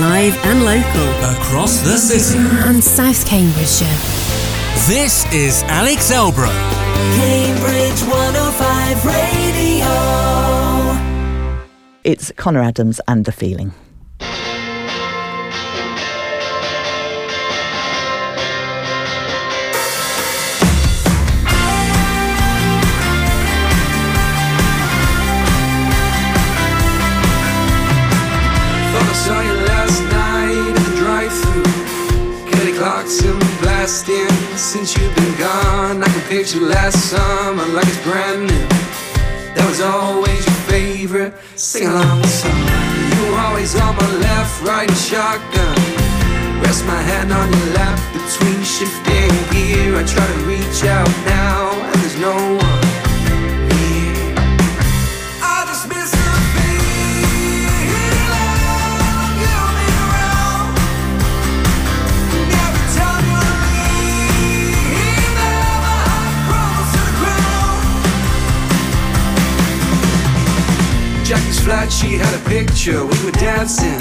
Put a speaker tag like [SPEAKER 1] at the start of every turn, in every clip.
[SPEAKER 1] live and local.
[SPEAKER 2] Across the city.
[SPEAKER 3] And South Cambridgeshire.
[SPEAKER 2] This is Alex Elbro.
[SPEAKER 4] Cambridge 105 Radio.
[SPEAKER 5] It's Connor Adams and The Feeling.
[SPEAKER 6] Last night at the drive-through. Kelly Clarkson blasting since you've been gone. I can picture last summer like it's brand new. That was always your favorite sing along song. You were always on my left, riding shotgun. Rest my hand on your lap between shifting gear. I try to reach out now, and there's no one Flat, she had a picture. We were dancing.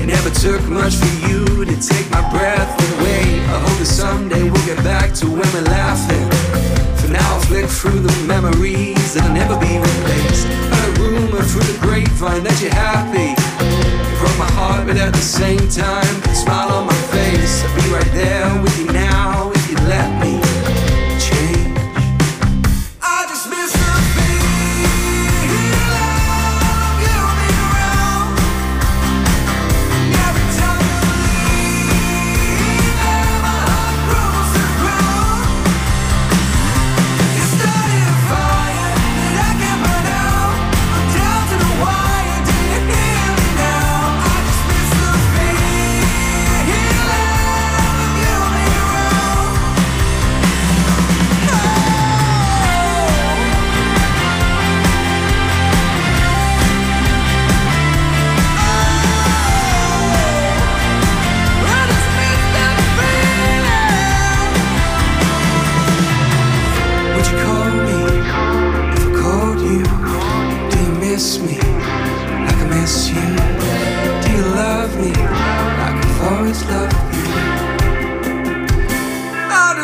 [SPEAKER 6] It never took much for you to take my breath away. I hope that someday we'll get back to we're laughing. For now, I'll flick through the memories that'll never be replaced. Heard a rumor through the grapevine that you're happy. Broke my heart, but at the same time, smile on my face. I'll be right there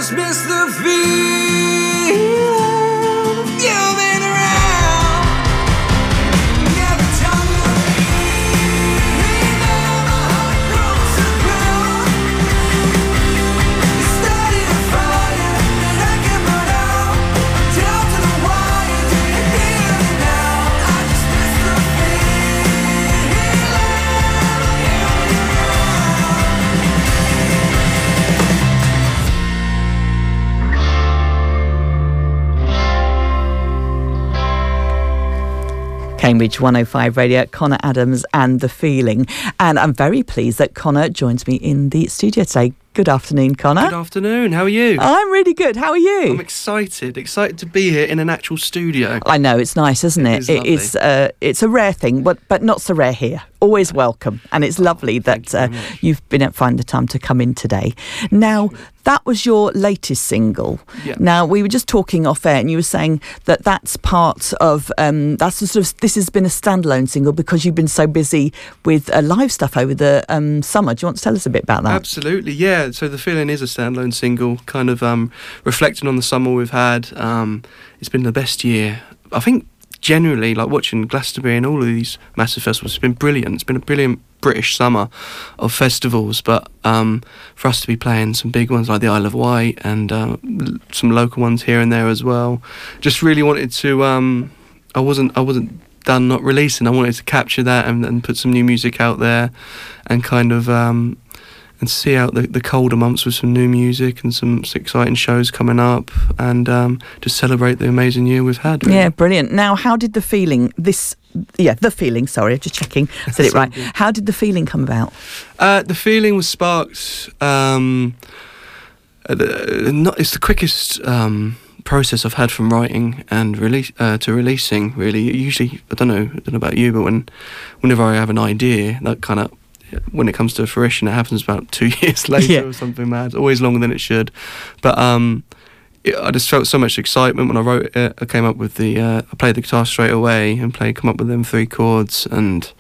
[SPEAKER 6] I just miss the feeling
[SPEAKER 5] Cambridge 105 Radio, Connor Adams and The Feeling. And I'm very pleased that Connor joins me in the studio today. Good afternoon, Connor.
[SPEAKER 7] Good afternoon. How are you?
[SPEAKER 5] I'm really good. How are you?
[SPEAKER 7] I'm excited. Excited to be here in an actual studio.
[SPEAKER 5] I know it's nice, isn't
[SPEAKER 7] It
[SPEAKER 5] it?
[SPEAKER 7] is
[SPEAKER 5] it Uh, it's a rare thing, but but not so rare here. Always welcome, and it's lovely that
[SPEAKER 7] Oh, you
[SPEAKER 5] uh, you've been able to find the time to come in today. Now that was your latest single.
[SPEAKER 7] Yeah.
[SPEAKER 5] Now we were just talking off air, and you were saying that that's part of um, that's sort of this has been a standalone single because you've been so busy with uh, live stuff over the um, summer. Do you want to tell us a bit about that?
[SPEAKER 7] Absolutely, yeah. So the feeling is a standalone single, kind of um, reflecting on the summer we've had. Um, it's been the best year. I think generally, like watching Glastonbury and all of these massive festivals, it's been brilliant. It's been a brilliant British summer of festivals. But um, for us to be playing some big ones like the Isle of Wight and uh, some local ones here and there as well, just really wanted to. Um, I wasn't. I wasn't done not releasing. I wanted to capture that and, and put some new music out there, and kind of um, and see out the, the colder months with some new music and some exciting shows coming up, and um, just celebrate the amazing year we've had. really.
[SPEAKER 5] Yeah, brilliant. Now, how did the feeling this? Yeah, the feeling. Sorry, I'm just checking. I said it right. How did the feeling come about?
[SPEAKER 7] Uh, the feeling was sparked. Um, uh, the, not, it's the quickest um, process I've had from writing and release uh, to releasing. Really, usually I don't know. I don't know about you, but when whenever I have an idea, that kind of when it comes to fruition, it happens about two years later
[SPEAKER 5] Yeah.
[SPEAKER 7] or something mad. Always longer than it should. But um, it, I just felt so much excitement when I wrote it. I came up with the. Uh, I played the guitar straight away and played. Come up with them three chords and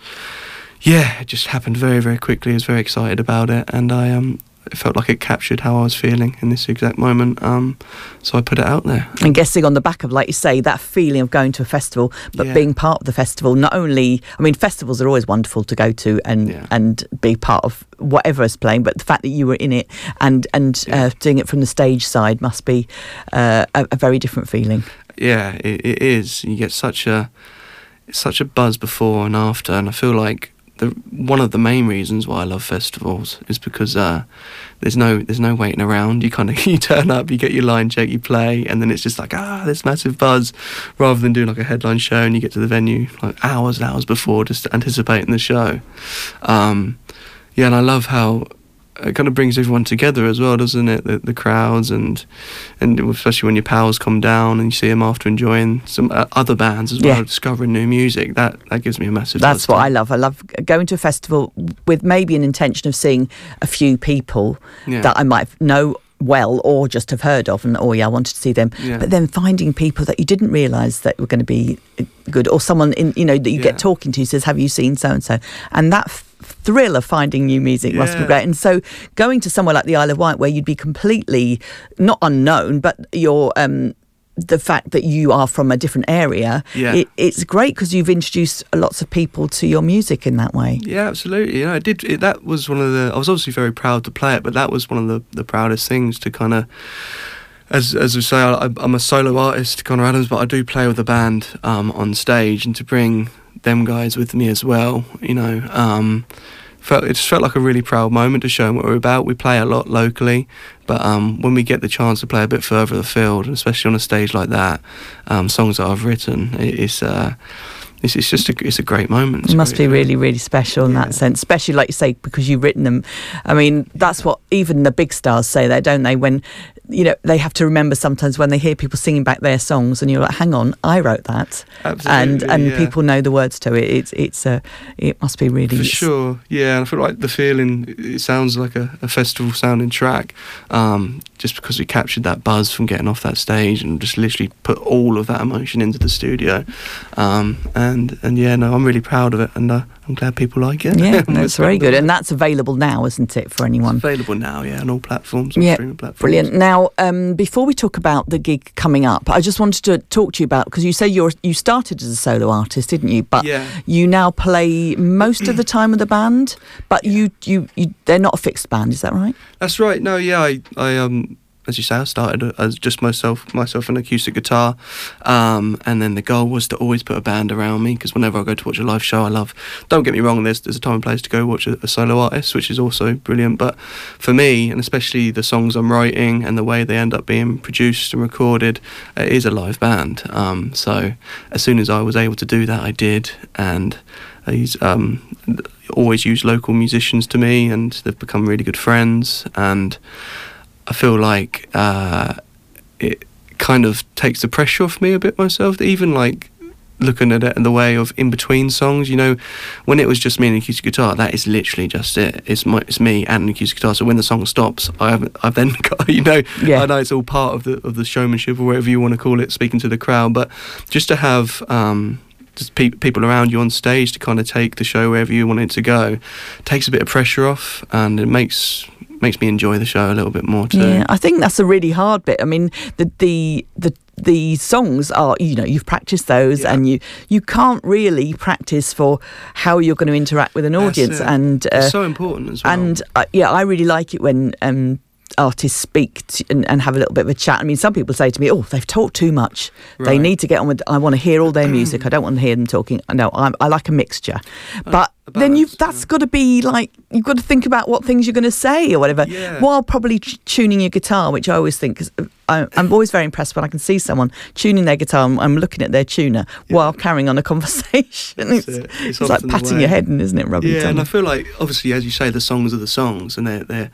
[SPEAKER 7] yeah, it just happened very, very quickly. I was very excited about it, and I um, it felt like it captured how I was feeling in this exact moment. Um, so I put it out there.
[SPEAKER 5] And guessing on the back of, like you say, that feeling of going to a festival, but
[SPEAKER 7] Yeah.
[SPEAKER 5] being part of the festival. Not only, I mean, festivals are always wonderful to go to and
[SPEAKER 7] Yeah.
[SPEAKER 5] and be part of whatever is playing, but the fact that you were in it and and
[SPEAKER 7] Yeah.
[SPEAKER 5] uh, doing it from the stage side must be uh, a, a very different feeling.
[SPEAKER 7] yeah, it, it is. You get such a such a buzz before and after, and I feel like the one of the main reasons why I love festivals is because uh, there's no there's no waiting around. You kind of you turn up, you get your line check, you play, and then it's just like ah, this massive buzz, rather than doing like a headline show and you get to the venue like hours and hours before just anticipating the show. Um, yeah, and I love how it kind of brings everyone together as well, doesn't it? The, the crowds and and especially when your pals come down and you see them after enjoying some uh, other bands as well,
[SPEAKER 5] Yeah.
[SPEAKER 7] discovering new music. That that gives me a massive.
[SPEAKER 5] That's what. I love. I love going to a festival with maybe an intention of seeing a few people
[SPEAKER 7] Yeah.
[SPEAKER 5] that I might know well or just have heard of and oh yeah I wanted to see them
[SPEAKER 7] Yeah.
[SPEAKER 5] but then finding people that you didn't realize that were going to be good or someone in you know that you
[SPEAKER 7] Yeah.
[SPEAKER 5] get talking to says have you seen so and so and that f- thrill of finding new music must be great and so going to somewhere like the Isle of Wight where you'd be completely not unknown but you're um the fact that you are from a different area
[SPEAKER 7] Yeah.
[SPEAKER 5] it, it's great because you've introduced lots of people to your music in that way
[SPEAKER 7] Yeah, absolutely. You know, I did. It, that was one of the. I was obviously very proud to play it, but that was one of the, the proudest things to kind of. As as we say, I, I'm a solo artist, Connor Adams, but I do play with a band um, on stage, and to bring them guys with me as well, you know, um, felt it just felt like a really proud moment to show them what we're about. We play a lot locally, but um, when we get the chance to play a bit further afield, and especially on a stage like that, um, songs that I've written, it, it's. Uh, it's, it's just a it's a great moment. It's
[SPEAKER 5] It must
[SPEAKER 7] great.
[SPEAKER 5] be really, really special in
[SPEAKER 7] Yeah.
[SPEAKER 5] that sense, especially like you say, because you've written them. I mean, that's what even the big stars say there, don't they? When you know they have to remember sometimes when they hear people singing back their songs, and you're like, "Hang on, I wrote that," and and
[SPEAKER 7] yeah.
[SPEAKER 5] people know the words to it. It's it's a it must be really
[SPEAKER 7] For sure, yeah. And I feel like the feeling, it sounds like a, a festival sounding track, um, just because we captured that buzz from getting off that stage and just literally put all of that emotion into the studio. Um, and, and yeah, no, I'm really proud of it and uh, I'm glad people like it.
[SPEAKER 5] Yeah, that's very good, and that's available now, isn't it, for
[SPEAKER 7] It's
[SPEAKER 5] anyone?
[SPEAKER 7] available now, yeah, on all platforms,
[SPEAKER 5] Yeah,
[SPEAKER 7] streaming platforms.
[SPEAKER 5] Brilliant. Now, um, before we talk about the gig coming up, I just wanted to talk to you about because you say you're you started as a solo artist, didn't you? But
[SPEAKER 7] Yeah.
[SPEAKER 5] you now play most of the time with a band, but you, you you they're not a fixed band, is that right?
[SPEAKER 7] That's right. No, yeah, I, I um, as you say, I started as just myself, myself and acoustic guitar, um, and then the goal was to always put a band around me because whenever I go to watch a live show, I love. Don't get me wrong, there's there's a time and place to go watch a, a solo artist, which is also brilliant. But for me, and especially the songs I'm writing and the way they end up being produced and recorded, it is a live band. Um, so as soon as I was able to do that, I did, and. He's um, always used local musicians to me, and they've become really good friends. And I feel like uh, it kind of takes the pressure off me a bit myself. Even like looking at it in the way of in between songs, you know, when it was just me and acoustic guitar, that is literally just it. It's my, it's me and an acoustic guitar. So when the song stops, I haven't, I've then got, you know,
[SPEAKER 5] Yeah.
[SPEAKER 7] I know it's all part of the of the showmanship or whatever you want to call it, speaking to the crowd. But just to have um, just pe- people around you on stage to kind of take the show wherever you want it to go, takes a bit of pressure off, and it makes makes me enjoy the show a little bit more too.
[SPEAKER 5] Yeah, I think that's a really hard bit. I mean, the the the the songs are you know you've practiced those
[SPEAKER 7] Yeah.
[SPEAKER 5] and you you can't really practice for how you're going to interact with an audience and uh,
[SPEAKER 7] it's so important as well.
[SPEAKER 5] and uh, yeah I really like it when um artists speak to, and, and have a little bit of a chat. I mean some people say to me oh they've talked too much. They need to get on with I want to hear all their music. I don't want to hear them talking. No I'm, I like a mixture. But
[SPEAKER 7] a
[SPEAKER 5] then you that's got to be like you've got to think about what things you're going to say or whatever
[SPEAKER 7] Yeah.
[SPEAKER 5] while probably t- tuning your guitar which I always think is I, I'm always very impressed when I can see someone tuning their guitar and I'm looking at their tuner while carrying on a conversation. It's,
[SPEAKER 7] it.
[SPEAKER 5] it's,
[SPEAKER 7] It's
[SPEAKER 5] like patting your head in isn't it rubbing
[SPEAKER 7] yeah, and I feel like obviously, as you say, the songs are the songs, and they're they're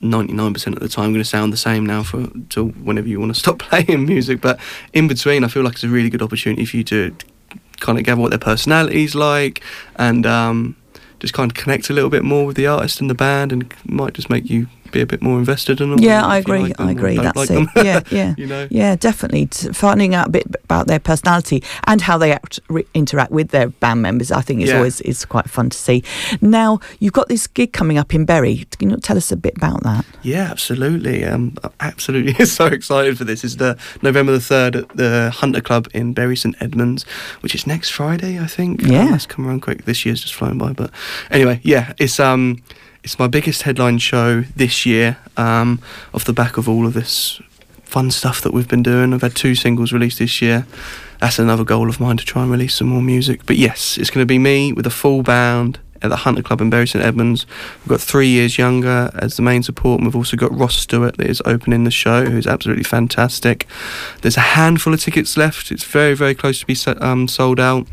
[SPEAKER 7] ninety nine percent of the time going to sound the same now for till whenever you want to stop playing music. But in between, I feel like it's a really good opportunity for you to kind of gather what their personalities like, and um, just kind of connect a little bit more with the artist and the band, and might just make you be a bit more invested in them.
[SPEAKER 5] Yeah, I agree.
[SPEAKER 7] like them
[SPEAKER 5] I agree. That's
[SPEAKER 7] like
[SPEAKER 5] it. Yeah, yeah,
[SPEAKER 7] you know.
[SPEAKER 5] yeah, definitely. Finding out a bit about their personality and how they act, re- interact with their band members, I think is
[SPEAKER 7] Yeah.
[SPEAKER 5] always is quite fun to see. Now you've got this gig coming up in Bury. Can you tell us a bit about that?
[SPEAKER 7] Yeah, absolutely. Um, absolutely so excited for this. It's the November the third at the Hunter Club in Bury St Edmunds, which is next Friday, I think.
[SPEAKER 5] Yeah.
[SPEAKER 7] Um, that's come around quick. This year's just flown by, but anyway, yeah, it's um, it's my biggest headline show this year. Um, off the back of all of this fun stuff that we've been doing. I've had two singles released this year. That's another goal of mine to try and release some more music. But yes, it's going to be me with a full band at the Hunter Club in Bury St Edmunds. We've got three years younger as the main support, and we've also got Ross Stewart that is opening the show, who's absolutely fantastic. There's a handful of tickets left. It's very, very close to be um, sold out.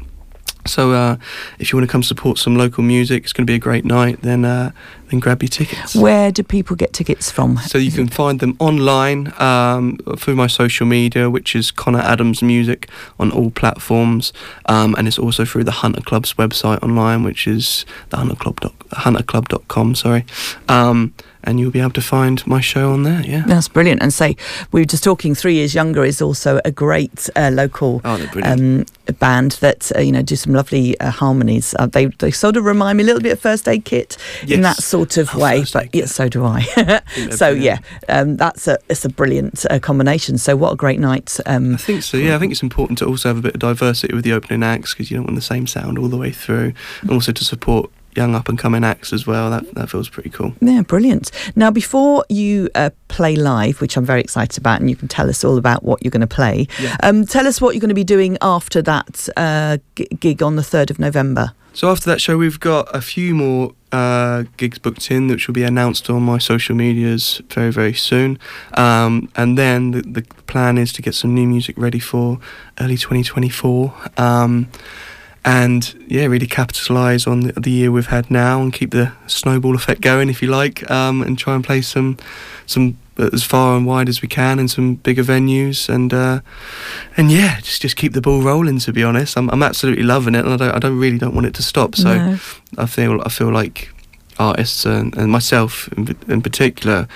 [SPEAKER 7] So uh, if you want to come support some local music, it's going to be a great night. Then uh, then grab your tickets.
[SPEAKER 5] Where do people get tickets from?
[SPEAKER 7] So you can find them online um, through my social media, which is Connor Adams Music on all platforms, um, and it's also through the Hunter Club's website online, which is the hunterclub dot, hunterclub.com. Sorry, um, and you'll be able to find my show on there. Yeah.
[SPEAKER 5] That's brilliant. And say we were just talking. Three years younger is also a great uh, local
[SPEAKER 7] Oh,
[SPEAKER 5] um, band that uh, you know do some lovely uh, harmonies. Uh, they they sort of remind me a little bit of First Aid Kit in that
[SPEAKER 7] Yes.
[SPEAKER 5] Sort of
[SPEAKER 7] Oh,
[SPEAKER 5] way. But yeah, so do I. so yeah, um, that's a it's a brilliant uh, combination. So what a great night. Um,
[SPEAKER 7] I think so. Yeah, I think it's important to also have a bit of diversity with the opening acts because you don't want the same sound all the way through, and also to support young up and coming acts as well. That that feels pretty cool.
[SPEAKER 5] Yeah, brilliant. Now, before you uh, play live, which I'm very excited about, and you can tell us all about what you're going to play,
[SPEAKER 7] Yeah.
[SPEAKER 5] um, tell us what you're going to be doing after that uh, g- gig on the 3rd of November.
[SPEAKER 7] So after that show, we've got a few more uh, gigs booked in, which will be announced on my social medias very, very soon. Um, and then the, the plan is to get some new music ready for early 2024. Um, and yeah, really capitalise on the, the year we've had now and keep the snowball effect going, if you like, um, and try and play some, some uh, as far and wide as we can in some bigger venues and uh, and yeah, just just keep the ball rolling. To be honest, I'm I'm absolutely loving it, and I don't I don't really don't want it to stop. So
[SPEAKER 5] No.
[SPEAKER 7] I feel I feel like artists and, and myself in, in particular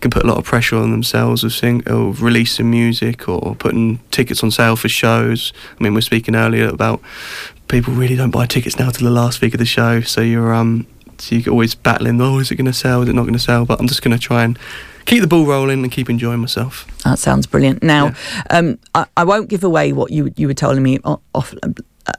[SPEAKER 7] can put a lot of pressure on themselves of sing of releasing music or putting tickets on sale for shows. I mean, we are speaking earlier about people really don't buy tickets now till the last week of the show, so you're um so you're always battling. Oh, is it going to sell? Is it not going to sell? But I'm just going to try and keep the ball rolling and keep enjoying myself.
[SPEAKER 5] That sounds brilliant. Now, um, I, I won't give away what you you were telling me off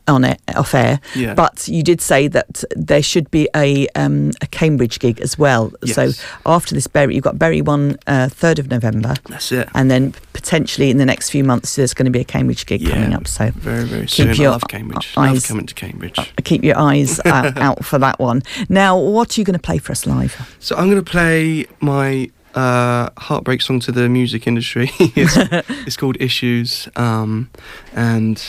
[SPEAKER 5] on it off air,
[SPEAKER 7] Yeah.
[SPEAKER 5] but you did say that there should be a um, a Cambridge gig as well. So after this Bury, you've got Bury one uh, third of November,
[SPEAKER 7] That's it.
[SPEAKER 5] and then potentially in the next few months there's going to be a Cambridge gig coming up. So
[SPEAKER 7] very very
[SPEAKER 5] keep
[SPEAKER 7] soon. I
[SPEAKER 5] your
[SPEAKER 7] love Cambridge. Love coming to Cambridge.
[SPEAKER 5] keep your eyes uh, out for that one. Now, what are you going to play for us live?
[SPEAKER 7] So I'm going to play my uh, heartbreak song to the music industry. it's, it's called Issues, um, and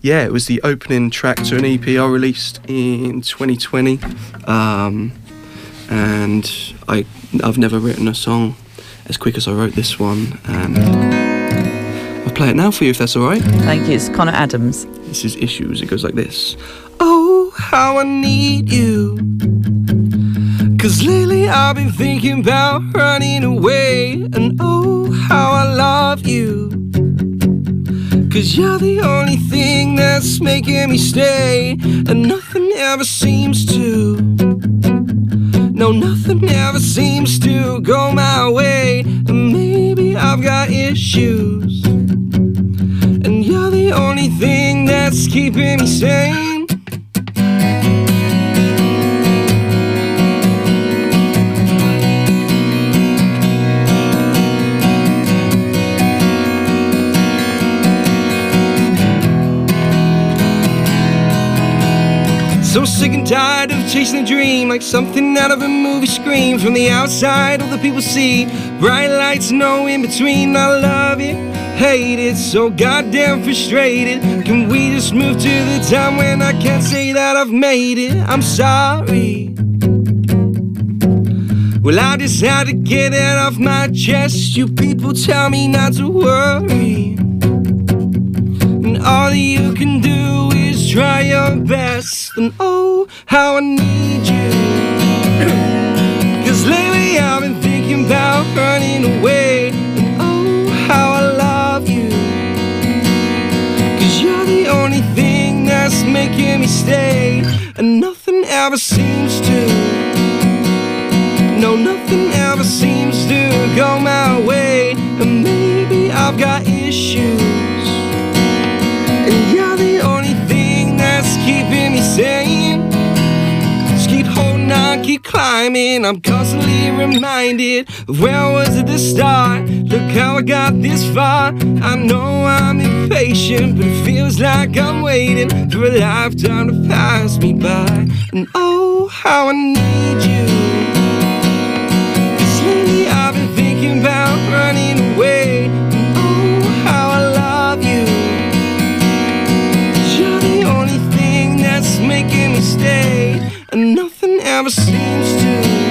[SPEAKER 7] yeah, it was the opening track to an EP I released in 2020, um, and I I've never written a song as quick as I wrote this one, and I'll play it now for you if that's all right.
[SPEAKER 5] Thank you. It's Connor Adams.
[SPEAKER 7] This is Issues. It goes like this. Oh, how I need you. Cause lately I've been thinking about running away. And oh, how I love you. Cause you're the only thing that's making me stay. And nothing ever seems to. No, nothing ever seems to go my way. And maybe I've got issues. And you're the only thing that's keeping me sane. So sick and tired of chasing a dream like something out of a movie screen. From the outside, all the people see bright lights, no in between. I love it, hate it, so goddamn frustrated. Can we just move to the time when I can't say that I've made it? I'm sorry. Well, I just had to get it off my chest. You people tell me not to worry. And all that you can do try your best, and oh, how I need you. Cause lately I've been thinking about
[SPEAKER 6] running away, and oh, how I love you. Cause you're the only thing that's making me stay, and nothing ever seems to. No, nothing ever seems to. Climbing. I'm constantly reminded of where I was at the start. Look how I got this far. I know I'm impatient, but it feels like I'm waiting for a lifetime to pass me by. And oh, how I need you. lately I've been thinking about running away. And oh, how I love you you're the only thing that's making me stay. And nothing ever seems to.